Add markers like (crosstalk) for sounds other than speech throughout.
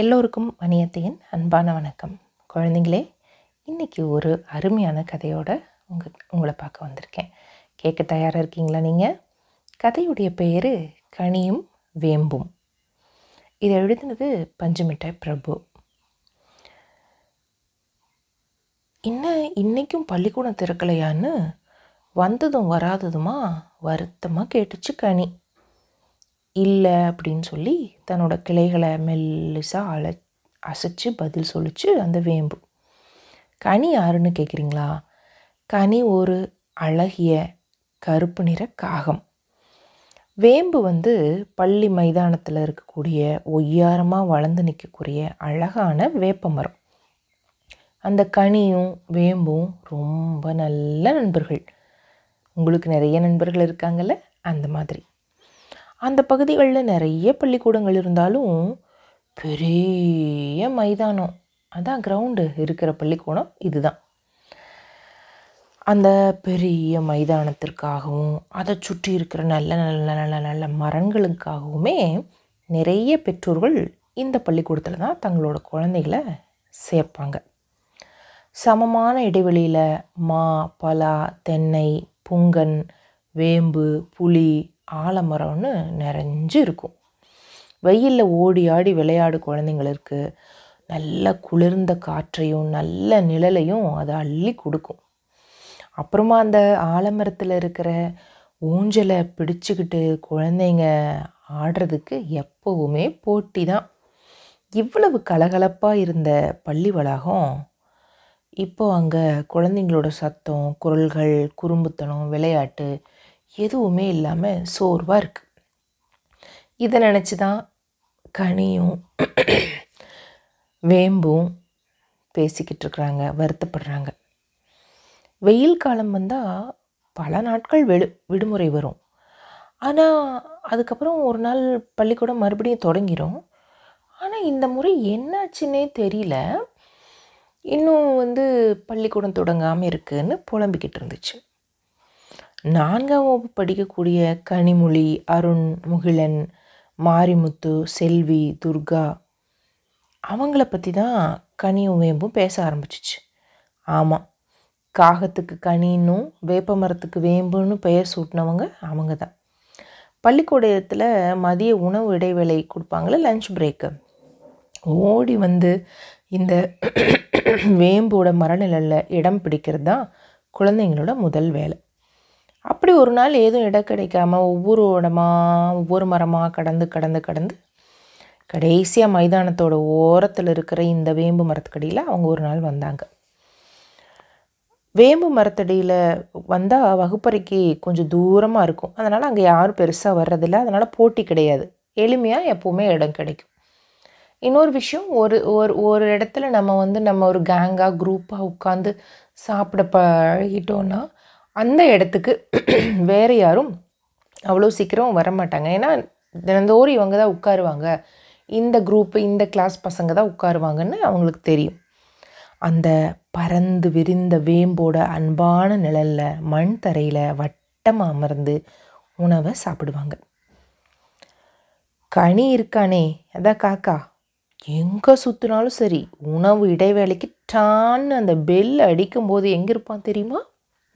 எல்லோருக்கும் மணியத்தையின் அன்பான வணக்கம். குழந்தைங்களே இன்றைக்கி ஒரு அருமையான கதையோட உங்கள் உங்களை பார்க்க வந்திருக்கேன். கேட்க தயாராக இருக்கீங்களா நீங்கள் கதையுடைய பெயர் கனியும் வேம்பும். இதை எழுதினது பஞ்சுமிட்டாய் பிரபு. என்ன இன்றைக்கும் பள்ளிக்கூடம் திறக்கலையான்னு வந்ததும் வராததுமா வருத்தமாக கேட்டுச்சு கனி. இல்லை அப்படின்னு சொல்லி தன்னோட கிளைகளை மெல்லிசாக அழ அசைச்சு பதில் சொல்லிச்சு அந்த வேம்பு. கனி யாருன்னு கேட்குறீங்களா கனி ஒரு அழகிய கருப்பு நிற காகம். வேம்பு வந்து பள்ளி மைதானத்தில் இருக்கக்கூடிய ஒய்யாரமாக வளர்ந்து நிற்கக்கூடிய அழகான வேப்ப மரம். அந்த கனியும் வேம்பும் ரொம்ப நல்ல நண்பர்கள். உங்களுக்கு நிறைய நண்பர்கள் இருக்காங்கல்ல? அந்த மாதிரி. அந்த பகுதிகளில் நிறைய பள்ளிக்கூடங்கள் இருந்தாலும் பெரிய மைதானம். அதான் கிரவுண்டு இருக்கிற பள்ளிக்கூடம் இதுதான். அந்த பெரிய மைதானத்திற்காகவும் அதை சுற்றி இருக்கிற நல்ல நல்ல நல்ல நல்ல மரங்களுக்காகவுமே நிறைய பெற்றோர்கள் இந்த பள்ளிக்கூடத்தில் தான் தங்களோட குழந்தைகளை சேர்ப்பாங்க. சமமான இடைவெளியில் மா பலா தென்னை புங்கன் வேம்பு புளி ஆலமரம்னு நிறைஞ்சு இருக்கும் வெயிலில் ஓடி ஆடி விளையாடு குழந்தைங்களுக்கு நல்ல குளிர்ந்த காற்றையும் நல்ல நிழலையும் அது அள்ளி கொடுக்கும். அப்புறமா அந்த ஆலமரத்தில் இருக்கிற ஊஞ்சலை பிடிச்சிக்கிட்டு குழந்தைங்க ஆடுறதுக்கு எப்போவுமே போட்டி தான். இவ்வளவு கலகலப்பாக இருந்த பள்ளி வளாகம். இப்போ அங்கே குழந்தைங்களோட சத்தம் குரல்கள் குறும்புத்தனம் விளையாட்டு எதுவுமே இல்லாமல் சோர்வாக இருக்குது இதை நினச்சி தான் கனியும் வேம்பும் பேசிக்கிட்டு இருக்கிறாங்க வருத்தப்படுறாங்க. வெயில் காலம் வந்தால் பல நாட்கள் விடு விடுமுறை வரும். ஆனால் அதுக்கப்புறம் ஒரு நாள் பள்ளிக்கூடம் மறுபடியும் தொடங்கிடும் ஆனால் இந்த முறை என்னாச்சுன்னே தெரியல. இன்னும் வந்து பள்ளிக்கூடம் தொடங்காமல் இருக்குன்னு புலம்பிக்கிட்டு இருந்துச்சு. நான்காம் வகுப்பு படிக்கக்கூடிய கனிமொழி அருண் முகிலன் மாரிமுத்து செல்வி துர்கா அவங்கள பற்றி தான் கனியும் வேம்பும் பேச ஆரம்பிச்சிச்சு. ஆமாம் காகத்துக்கு கனின்னும் வேப்ப மரத்துக்கு வேம்புன்னு பெயர் சூட்டினவங்க அவங்க தான். பள்ளிக்கூடத்தில் மதிய உணவு இடைவேளை கொடுப்பாங்களே லஞ்ச் பிரேக்கு ஓடி வந்து இந்த வேம்போட மரநிலையில் இடம் பிடிக்கிறது தான் குழந்தைங்களோட முதல் வேலை. அப்படி ஒரு நாள் ஏதும் இடம் கிடைக்காம ஒவ்வொரு இடமாக ஒவ்வொரு மரமாக கடந்து கடந்து கடந்து கடைசியாக மைதானத்தோட ஓரத்தில் இருக்கிற இந்த வேம்பு மரத்துக்கடியில் அவங்க ஒரு நாள் வந்தாங்க. வேம்பு மரத்தடியில் வந்தால் வகுப்பறைக்கு கொஞ்சம் தூரமாக இருக்கும். அதனால் அங்கே யாரும் பெருசாக வர்றதில்ல. அதனால் போட்டி கிடையாது. எளிமையாக எப்போவுமே இடம் கிடைக்கும். இன்னொரு விஷயம் ஒரு ஒரு ஒரு இடத்துல நம்ம வந்து நம்ம ஒரு கேங்காக குரூப்பாக உட்காந்து சாப்பிட பழகிட்டோன்னா அந்த இடத்துக்கு (clears throat) வேறு யாரும் அவ்வளோ சீக்கிரம் வரமாட்டாங்க. ஏன்னா தினந்தோறும் இவங்க தான் உட்காருவாங்க. இந்த குரூப்பு இந்த கிளாஸ் பசங்க தான் உட்காருவாங்கன்னு அவங்களுக்கு தெரியும். அந்த பறந்து விரிந்த வேம்போட அன்பான நிழலில் மண் தரையில் வட்டமாக அமர்ந்து உணவை சாப்பிடுவாங்க. கனி இருக்கானே அதான் காக்கா எங்கே சுற்றினாலும் சரி உணவு இடைவேளைக்கு டான்னு அந்த பெல் அடிக்கும்போது எங்கே இருப்பான் தெரியுமா?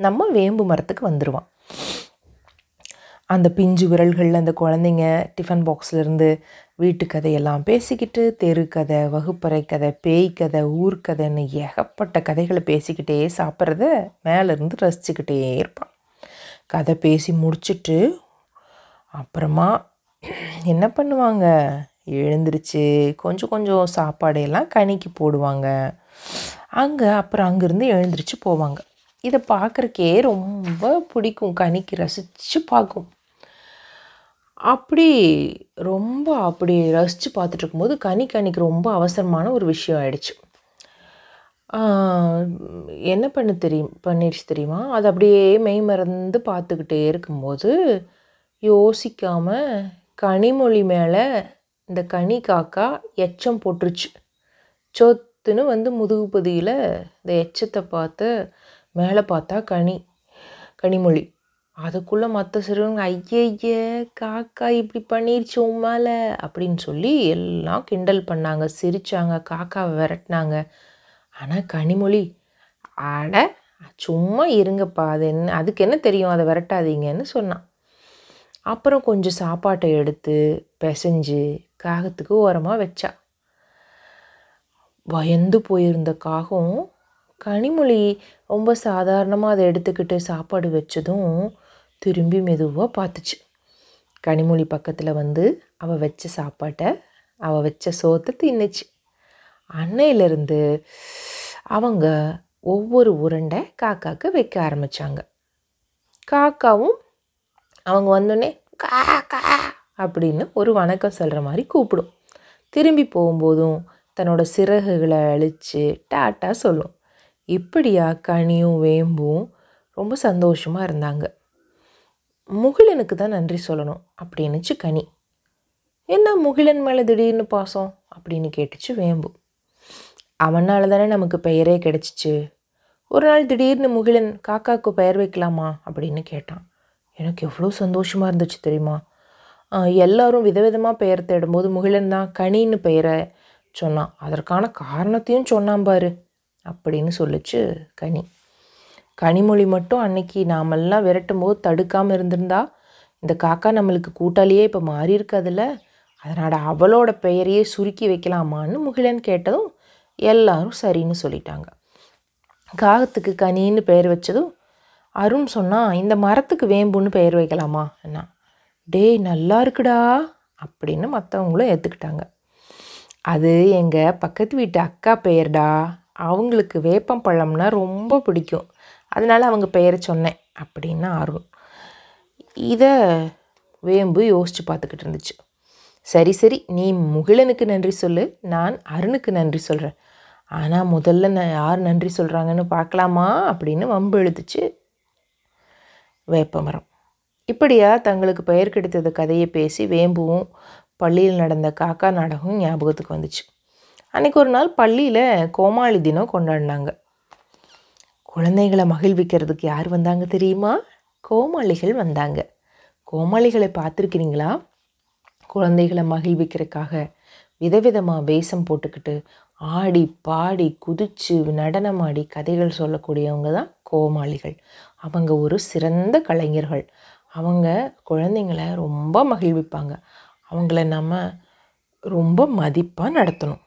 நம்ம வேம்பு மரத்துக்கு வந்துடுவான் அந்த பிஞ்சு விரல்கள் அந்த குழந்தைங்க டிஃபன் பாக்ஸ்லேருந்து வீட்டு கதையெல்லாம் பேசிக்கிட்டு தெரு கதை வகுப்பறை கதை பேய் கதை ஊர்க்கதைன்னு ஏகப்பட்ட கதைகளை பேசிக்கிட்டே சாப்பிட்றத மேலேருந்து ரசிச்சுக்கிட்டே இருப்பான். கதை பேசி முடிச்சுட்டு அப்புறமா என்ன பண்ணுவாங்க? எழுந்திருச்சு கொஞ்சம் கொஞ்சம் சாப்பாடையெல்லாம் கணிக்கு போடுவாங்க. அங்கே அப்புறம் அங்கேருந்து எழுந்திரிச்சு போவாங்க. இதை பார்க்குறக்கே ரொம்ப பிடிக்கும். கனிக்கு ரசித்து பார்க்கும் அப்படி ரொம்ப அப்படி ரசித்து பார்த்துட்டு இருக்கும்போது கனி கனிக்கு ரொம்ப அவசரமான ஒரு விஷயம் ஆயிடுச்சு. என்ன பண்ண தெரியும் பண்ணிடுச்சு தெரியுமா? அது அப்படியே மெய் மறந்து பார்த்துக்கிட்டே இருக்கும்போது யோசிக்காமல் கனிமொழி மேலே இந்த கனி காக்கா எச்சம் போட்டுருச்சு. சொத்துன்னு வந்து முதுகுப்பதியில் இந்த எச்சத்தை பார்த்து மேலே பார்த்தா கனி கனிமொழி. அதுக்குள்ளே மற்ற சிறுவங்க ஐயையே காக்கா இப்படி பண்ணிருச்சு மேலே அப்படின்னு சொல்லி எல்லாம் கிண்டல் பண்ணாங்க சிரித்தாங்க காக்காவை விரட்டினாங்க. ஆனால் கனிமொழி அட சும்மா இருங்கப்பா அது என்ன அதுக்கு என்ன தெரியும்? அதை விரட்டாதீங்கன்னு சொன்னான். அப்புறம் கொஞ்சம் சாப்பாட்டை எடுத்து பிசைஞ்சு காகத்துக்கு ஓரமாக வச்சா. பயந்து போயிருந்த காகம் கனிமொழி ரொம்ப சாதாரணமாக அதை எடுத்துக்கிட்டு சாப்பாடு வச்சதும் திரும்பி மெதுவாக பார்த்துச்சு. கனிமொழி பக்கத்தில் வந்து அவள் வச்ச சாப்பாட்டை அவள் வச்ச சோத்தை தின்னுச்சு. அன்னையிலேருந்து அவங்க ஒவ்வொரு உருண்டை காக்காவுக்கு வைக்க ஆரம்பித்தாங்க காக்காவும் அவங்க வந்தோடனே கா கா அப்படின்னு ஒரு வணக்கம் சொல்கிற மாதிரி கூப்பிடும். திரும்பி போகும்போதும் தன்னோட சிறகுகளை அழித்து டாட்டா சொல்லும். இப்படியா கனியும் வேம்பும்? ரொம்ப சந்தோஷமாக இருந்தாங்க. முகிலனுக்கு தான் நன்றி சொல்லணும் அப்படின்னுச்சு கனி. என்ன முகிலன் மேலே திடீர்னு பாசம்? அப்படின்னு கேட்டுச்சு வேம்பு. அவனால் தானே நமக்கு பெயரே கிடச்சிச்சு. ஒரு நாள் திடீர்னு முகிலன் காக்காவுக்கு பெயர் வைக்கலாமா? அப்படின்னு கேட்டான். எனக்கு எவ்வளோ சந்தோஷமாக இருந்துச்சு தெரியுமா? எல்லோரும் எல்லாரும் விதவிதமாக பெயர் தேடும்போது முகிலன் தான் கனின்னு பெயரை சொன்னான். அதற்கான காரணத்தையும் சொன்னான் பாரு. அப்படின்னு சொல்லுச்சு கனி. கனிமொழி மட்டும் அன்னைக்கு நாமெல்லாம் விரட்டும் போது தடுக்காமல் இருந்திருந்தா இந்த காக்கா நம்மளுக்கு கூட்டாளியே இப்போ மாறி இருக்காதுல்ல? அதனால் அவளோட பெயரையே சுருக்கி வைக்கலாமான்னு முகிலன் கேட்டதும் எல்லாரும் சரின்னு சொல்லிட்டாங்க. காகத்துக்கு கனின்னு பெயர் வச்சதும் அருண் சொன்னால் இந்த மரத்துக்கு வேம்புன்னு பெயர் வைக்கலாமா? என்ன டேய் நல்லா இருக்குடா அப்படின்னு மற்றவங்களும் ஏற்றுக்கிட்டாங்க அது எங்கள் பக்கத்து வீட்டு அக்கா பெயர்டா அவங்களுக்கு வேப்பம் பழம்னா ரொம்ப பிடிக்கும். அதனால அவங்க பெயரை சொன்னேன் அப்படின்னு அருண் இதை வேம்பு யோசித்து பார்த்துக்கிட்டு இருந்துச்சு. சரி சரி நீ முகிலனுக்கு நன்றி சொல்லு நான் அருணுக்கு நன்றி சொல்கிறேன் ஆனால் முதல்ல நான் யார் நன்றி சொல்கிறாங்கன்னு பார்க்கலாமா அப்படின்னு வம்பு எழுதிச்சு வேப்பமரம். இப்படியா தங்களுக்கு பெயர் கிடைத்தது கதையை பேசி வேம்புவும் பள்ளியில் நடந்த காக்கா நாடகம் ஞாபகத்துக்கு வந்துச்சு. அன்றைக்கி ஒரு நாள் பள்ளியில் கோமாளி தினம் கொண்டாடினாங்க. குழந்தைகளை மகிழ்விக்கிறதுக்கு யார் வந்தாங்க தெரியுமா? கோமாளிகள் வந்தாங்க. கோமாளிகளை பார்த்துருக்கிறீங்களா? குழந்தைகளை மகிழ்விக்கிறதுக்காக விதவிதமாக வேஷம் போட்டுக்கிட்டு ஆடி பாடி குதிச்சு நடனமாடி கதைகள் சொல்லக்கூடியவங்க தான் கோமாளிகள். அவங்க ஒரு சிறந்த கலைஞர்கள். அவங்க குழந்தைங்கள ரொம்ப மகிழ்விப்பாங்க. அவங்கள நம்ம ரொம்ப மதிப்பாக நடத்தணும்.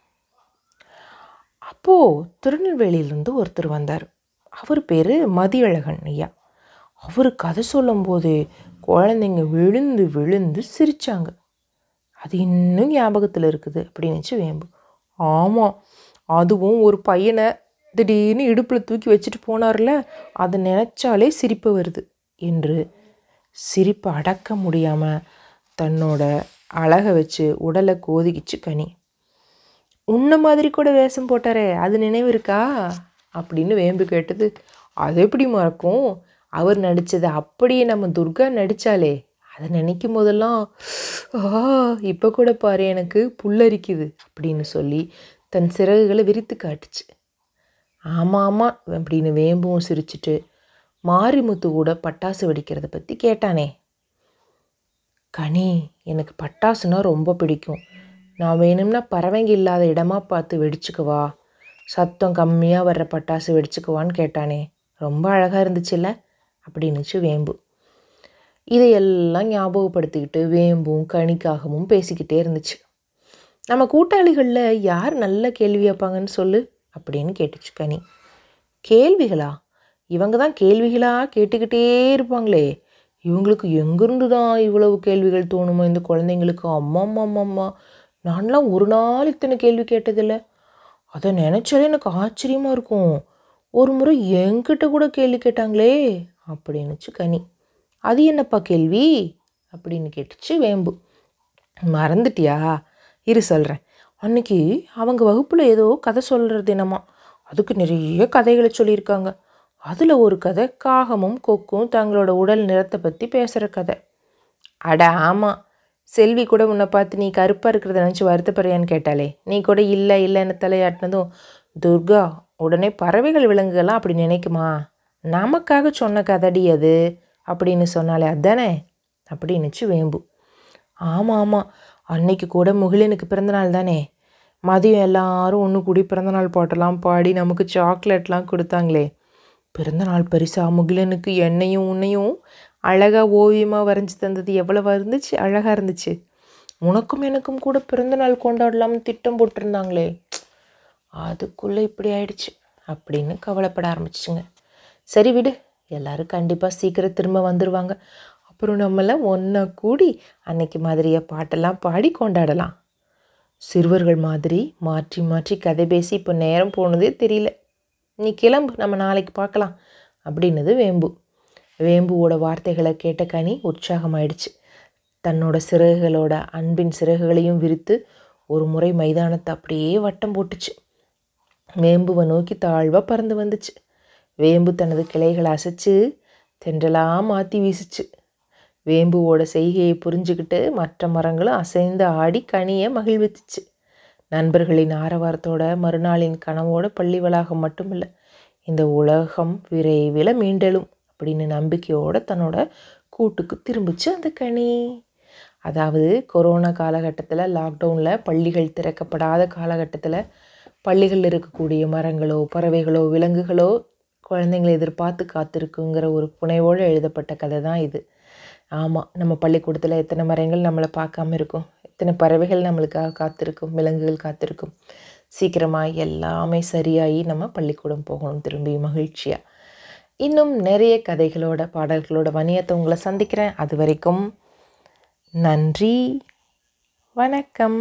அப்போது திருநெல்வேலியிலேருந்து ஒருத்தர் வந்தார். அவர் பேர் மதியழகன் ஐயா. அவர் கதை சொல்லும்போது குழந்தைங்க விழுந்து விழுந்து சிரித்தாங்க அது இன்னும் ஞாபகத்தில் இருக்குது அப்படின்னுச்சு வேம்பு. ஆமாம் அதுவும் ஒரு பையனை திடீர்னு இடுப்பில் தூக்கி வச்சுட்டு போனார்ல அதை நினச்சாலே சிரிப்பு வருது என்று. சிரிப்பை அடக்க முடியாமல் தன்னோட அழகை வச்சு உடலை கோதிக்கிச்சு கனி. உன்ன மாதிரி கூட வேஷம் போட்டாரே அது நினைவு இருக்கா? அப்படின்னு வேம்பு கேட்டது அது எப்படி மறக்கும்? அவர் நடித்தது அப்படியே நம்ம துர்கா நடித்தாலே அதை நினைக்கும் போதெல்லாம் ஆ இப்போ கூட பாரு எனக்கு புல்லரிக்குது அப்படின்னு சொல்லி தன் சிறகுகளை விரித்து காட்டுச்சு. ஆமாம் ஆமாம் அப்படின்னு வேம்பும் சிரிச்சிட்டு மாரிமுத்து கூட பட்டாசு வெடிக்கிறத பற்றி கேட்டானே. கனி எனக்கு பட்டாசுனா ரொம்ப பிடிக்கும். நான் வேணும்னா பறவைங்க இல்லாத இடமா பார்த்து வெடிச்சுக்குவா. சத்தம் கம்மியாக வர்ற பட்டாசு வெடிச்சுக்குவான்னு கேட்டானே. ரொம்ப அழகாக இருந்துச்சுல்ல? அப்படின்னுச்சு வேம்பு. இதையெல்லாம் ஞாபகப்படுத்திக்கிட்டு வேம்பும் கணிக்காகவும் பேசிக்கிட்டே இருந்துச்சு. நம்ம கூட்டாளிகளில் யார் நல்ல கேள்வி வைப்பாங்கன்னு சொல்லு அப்படின்னு கேட்டுச்சு கனி. கேள்விகளா? இவங்க தான் கேள்விகளாக கேட்டுக்கிட்டே இருப்பாங்களே. இவங்களுக்கு எங்கேருந்து தான் இவ்வளவு கேள்விகள் தோணுமோ? இந்த குழந்தைங்களுக்கு அம்மா அம்மா அம்மா அம்மா நான்லாம் ஒரு நாள் இத்தனை கேள்வி கேட்டதில்லை. அதை நினச்சாலே எனக்கு ஆச்சரியமாக இருக்கும். ஒரு முறை என்கிட்ட கூட கேள்வி கேட்டாங்களே அப்படின்னுச்சு கனி. அது என்னப்பா கேள்வி? அப்படின்னு கேட்டுச்சு வேம்பு. மறந்துட்டியா? இரு சொல்கிறேன் அன்னைக்கு அவங்க வகுப்பில் ஏதோ கதை சொல்கிறது என்னமா. அதுக்கு நிறைய கதைகளை சொல்லியிருக்காங்க. அதில் ஒரு கதை காகமும் கொக்கும் தங்களோட உடல் நிறத்தை பற்றி பேசுகிற கதை. அட ஆமாம் செல்வி கூட உன்னை பார்த்து நீ கருப்பாக இருக்கிறத நினச்சி வருத்தப்படுறியான்னு கேட்டாலே நீ கூட இல்லை இல்லைன்னு தலையாட்டினதும் துர்கா உடனே பறவைகள் விலங்குகள்லாம் அப்படி நினைக்குமா? நமக்காக சொன்ன கதடி அது அப்படின்னு சொன்னாலே அதானே? அப்படின்னுச்சு வேம்பு. ஆமாம் ஆமாம் அன்னைக்கு கூட முகிலனுக்கு பிறந்தநாள் தானே. மதியம் எல்லாரும் ஒன்று கூடி பிறந்தநாள் பாட்டெல்லாம் பாடி நமக்கு சாக்லேட்லாம் கொடுத்தாங்களே. பிறந்தநாள் பரிசா முகிலனுக்கு எண்ணெயும் உன்னையும் அழகாக ஓவியமாக வரைஞ்சி தந்தது எவ்வளவா இருந்துச்சு? அழகாக இருந்துச்சு. உனக்கும் எனக்கும் கூட பிறந்தநாள் கொண்டாடலாம்னு திட்டம் போட்டிருந்தாங்களே. அதுக்குள்ளே இப்படி ஆயிடுச்சு. அப்படின்னு கவலைப்பட ஆரம்பிச்சிச்சுங்க. சரி விடு. எல்லாரும் கண்டிப்பாக சீக்கிரம் திரும்ப வந்துடுவாங்க அப்புறம் நம்மளாம் ஒன்றா கூடி அன்னைக்கு மாதிரியே பாட்டெல்லாம் பாடி கொண்டாடலாம். சிறுவர்கள் மாதிரி மாற்றி மாற்றி கதை பேசி இப்போ நேரம் போனதே தெரியல. நீ கிளம்பு. நம்ம நாளைக்கு பார்க்கலாம். அப்படின்னது வேம்பு. வேம்புவோட வார்த்தைகளை கேட்ட கனி உற்சாகமாயிடுச்சு. தன்னோட சிறகுகளோட அன்பின் சிறகுகளையும் விரித்து ஒரு முறை மைதானத்தை அப்படியே வட்டம் போட்டுச்சு. வேம்புவை நோக்கி தாழ்வாக பறந்து வந்துச்சு. வேம்பு தனது கிளைகளை அசைச்சு தென்றலாக மாற்றி வீசிச்சு. வேம்புவோட செய்கையை புரிஞ்சுக்கிட்டு மற்ற மரங்களும் அசைந்து ஆடி கனியை மகிழ்வித்துச்சு. நண்பர்களின் ஆரவாரத்தோட மறுநாளின் கனவோட பள்ளி வளாகம் மட்டுமில்லை இந்த உலகம் விரைவில் மீண்டெழும். அப்படின்னு நம்பிக்கையோடு தன்னோட கூட்டுக்கு திரும்பிச்சு அந்த கனி. அதாவது கொரோனா காலகட்டத்தில் லாக்டவுனில் பள்ளிகள் திறக்கப்படாத காலகட்டத்தில் பள்ளிகளில் இருக்கக்கூடிய மரங்களோ பறவைகளோ விலங்குகளோ குழந்தைங்களை எதிர்பார்த்து காத்திருக்குங்கிற ஒரு புனைவோடு எழுதப்பட்ட கதை தான் இது. ஆமாம் நம்ம பள்ளிக்கூடத்தில் எத்தனை மரங்கள் நம்மளை பார்க்காம இருக்கும். எத்தனை பறவைகள் நம்மளுக்காக காத்திருக்கும் விலங்குகள் காத்திருக்கும். சீக்கிரமாக எல்லாமே சரியாகி நம்ம பள்ளிக்கூடம் போகணும். திரும்பி மகிழ்ச்சியாக இன்னும் நிறைய கதைகளோட பாடல்களோட வணியத்தை உங்களை சந்திக்கிறேன். அது வரைக்கும் நன்றி வணக்கம்.